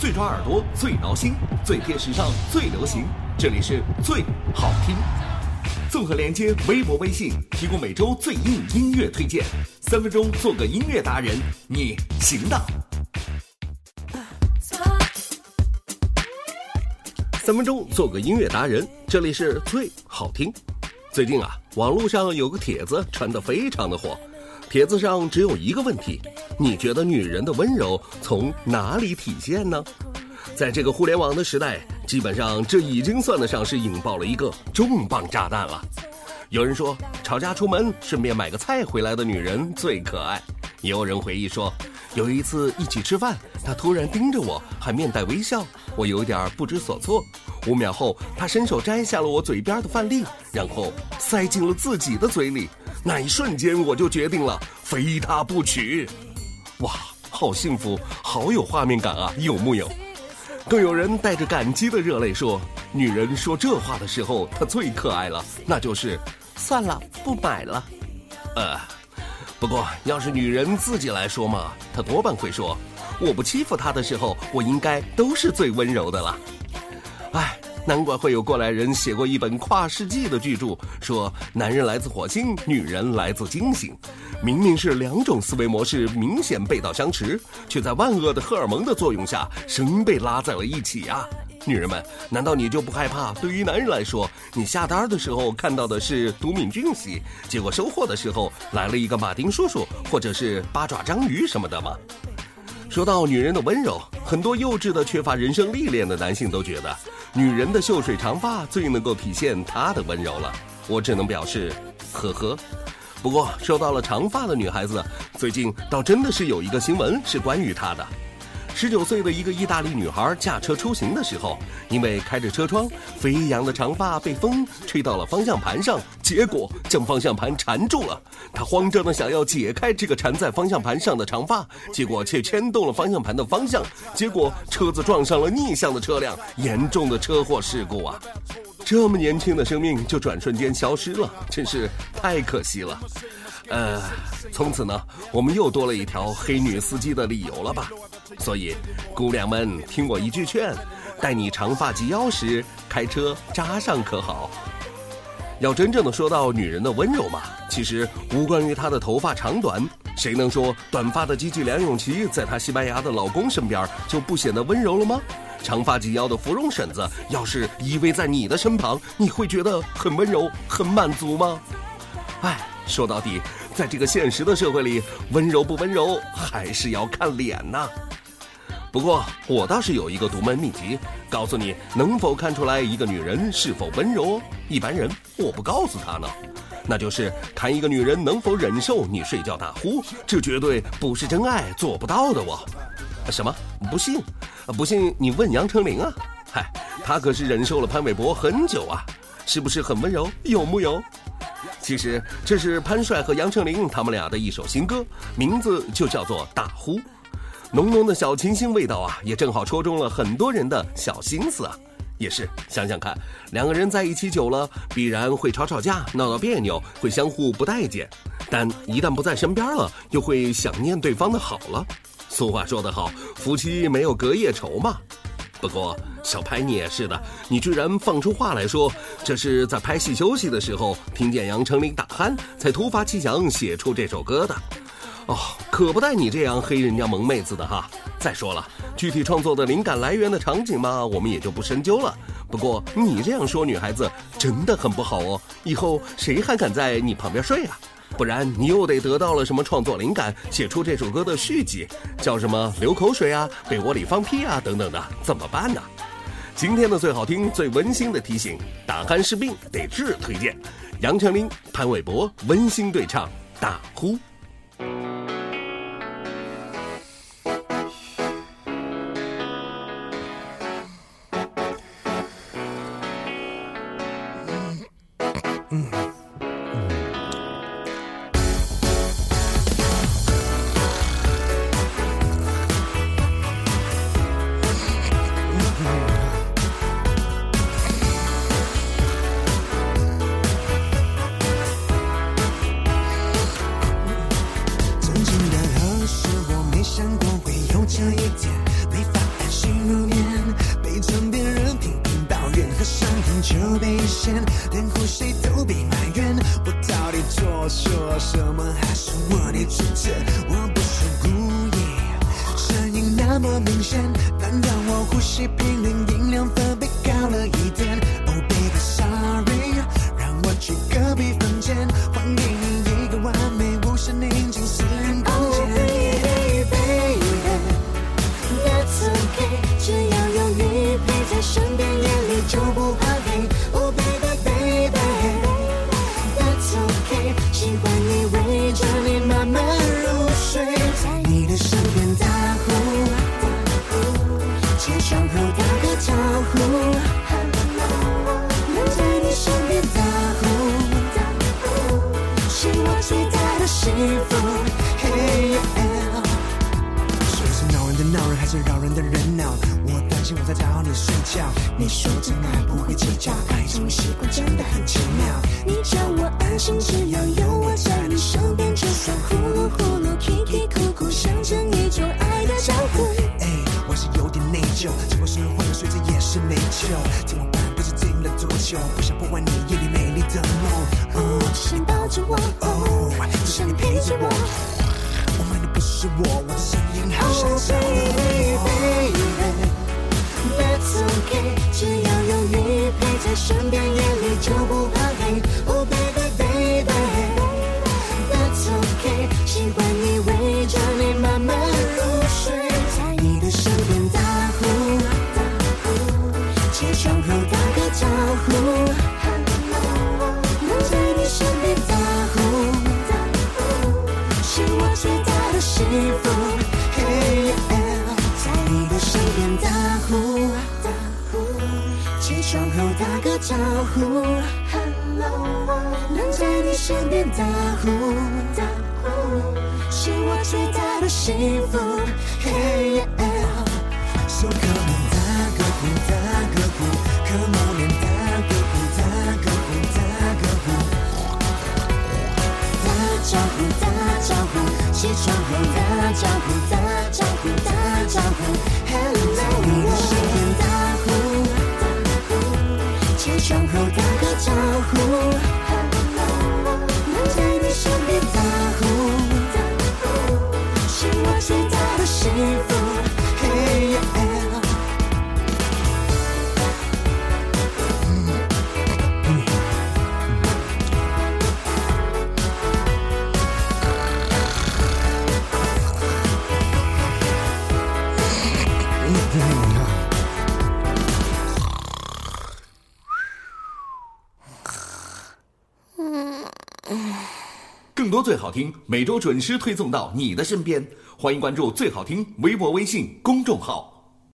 最抓耳朵，最挠心，最贴时尚，最流行。这里是最好听。综合连接微博、微信，提供每周最硬音乐推荐。三分钟做个音乐达人，你行的。三分钟做个音乐达人，这里是最好听。最近啊，网络上有个帖子传得非常的火。帖子上只有一个问题：你觉得女人的温柔从哪里体现呢？在这个互联网的时代，基本上这已经算得上是引爆了一个重磅炸弹了。有人说，吵架出门顺便买个菜回来的女人最可爱；也有人回忆说，有一次一起吃饭，她突然盯着我，还面带微笑，我有点不知所措。五秒后，她伸手摘下了我嘴边的饭粒，然后塞进了自己的嘴里。那一瞬间，我就决定了非他不娶。哇，好幸福，好有画面感啊，有木有？更有人带着感激的热泪说：“女人说这话的时候，她最可爱了，那就是算了，不买了。”呃，不过要是女人自己来说嘛，她多半会说：“我不欺负她的时候，我应该都是最温柔的了。”哎。难怪会有过来人写过一本跨世纪的巨著，说男人来自火星，女人来自金星，明明是两种思维模式，明显背道相驰，却在万恶的荷尔蒙的作用下，生被拉在了一起啊！女人们，难道你就不害怕？对于男人来说，你下单的时候看到的是独敏俊熙，结果收货的时候来了一个马丁叔叔，或者是八爪章鱼什么的吗？说到女人的温柔，很多幼稚的、缺乏人生历练的男性都觉得，女人的秀水长发最能够体现她的温柔了。我只能表示，呵呵。不过说到了长发的女孩子，最近倒真的是有一个新闻是关于她的。十九岁的一个意大利女孩驾车出行的时候，因为开着车窗，飞扬的长发被风吹到了方向盘上，结果将方向盘缠住了。她慌张的想要解开这个缠在方向盘上的长发，结果却牵动了方向盘的方向，结果车子撞上了逆向的车辆，严重的车祸事故啊！这么年轻的生命就转瞬间消失了，真是太可惜了。呃，从此呢，我们又多了一条黑女司机的理由了吧？所以，姑娘们听我一句劝，待你长发及腰时，开车扎上可好？要真正的说到女人的温柔嘛，其实无关于她的头发长短。谁能说短发的机器梁咏琪在她西班牙的老公身边就不显得温柔了吗？长发及腰的芙蓉婶子要是依偎在你的身旁，你会觉得很温柔、很满足吗？哎，说到底。在这个现实的社会里，温柔不温柔还是要看脸呐。不过我倒是有一个独门秘籍，告诉你能否看出来一个女人是否温柔。一般人我不告诉他呢，那就是看一个女人能否忍受你睡觉打呼，这绝对不是真爱做不到的哦。什么？不信？不信你问杨丞琳啊？嗨，她可是忍受了潘玮柏很久啊，是不是很温柔？有木有？其实这是潘帅和杨丞琳他们俩的一首新歌，名字就叫做《打呼》，浓浓的小清新味道啊，也正好戳中了很多人的小心思啊。也是想想看，两个人在一起久了，必然会吵吵架、闹闹别扭，会相互不待见，但一旦不在身边了，又会想念对方的好了。俗话说得好，夫妻没有隔夜仇嘛。不过，小拍你也是的，你居然放出话来说，这是在拍戏休息的时候听见杨丞琳打鼾，才突发奇想写出这首歌的。哦，可不带你这样黑人家萌妹子的哈。再说了，具体创作的灵感来源的场景嘛，我们也就不深究了。不过你这样说女孩子真的很不好哦，以后谁还敢在你旁边睡啊？不然你又得得到了什么创作灵感，写出这首歌的续集，叫什么流口水啊、被窝里放屁啊等等的，怎么办呢？今天的最好听、最温馨的提醒：打鼾是病，得治。推荐杨丞琳、潘玮柏温馨对唱《大呼》。我们？还是我的主见？我不是故意，声音那么明显，难道我呼吸频率音量分贝高了一点？Oh baby sorry，让我去隔壁房间，还给你一个完美无限宁静大的幸福。嘿、说是恼人的闹人，还是扰人的人闹？我担心我在打扰你睡觉。你说真爱不会计较，爱这种习惯真的很奇妙。你叫我安心，只要有我在你身边，就算呼噜呼噜、啼啼哭哭，象征一种爱的交互。哎，我是有点内疚，结果是换了睡着也是没救，怎么办？不知经历了多久，不想破坏你夜里美丽的梦。哦，只想抱着我，哦，只想你陪着我。我爱的不是我，我的声音好像 Oh baby。baby，That's okay，只要有你陪在身边，夜里就不呼，Hello，能在你身边打呼，是我最大的幸福。更多最好听，每周准时推送到你的身边。欢迎关注最好听微博、微信公众号。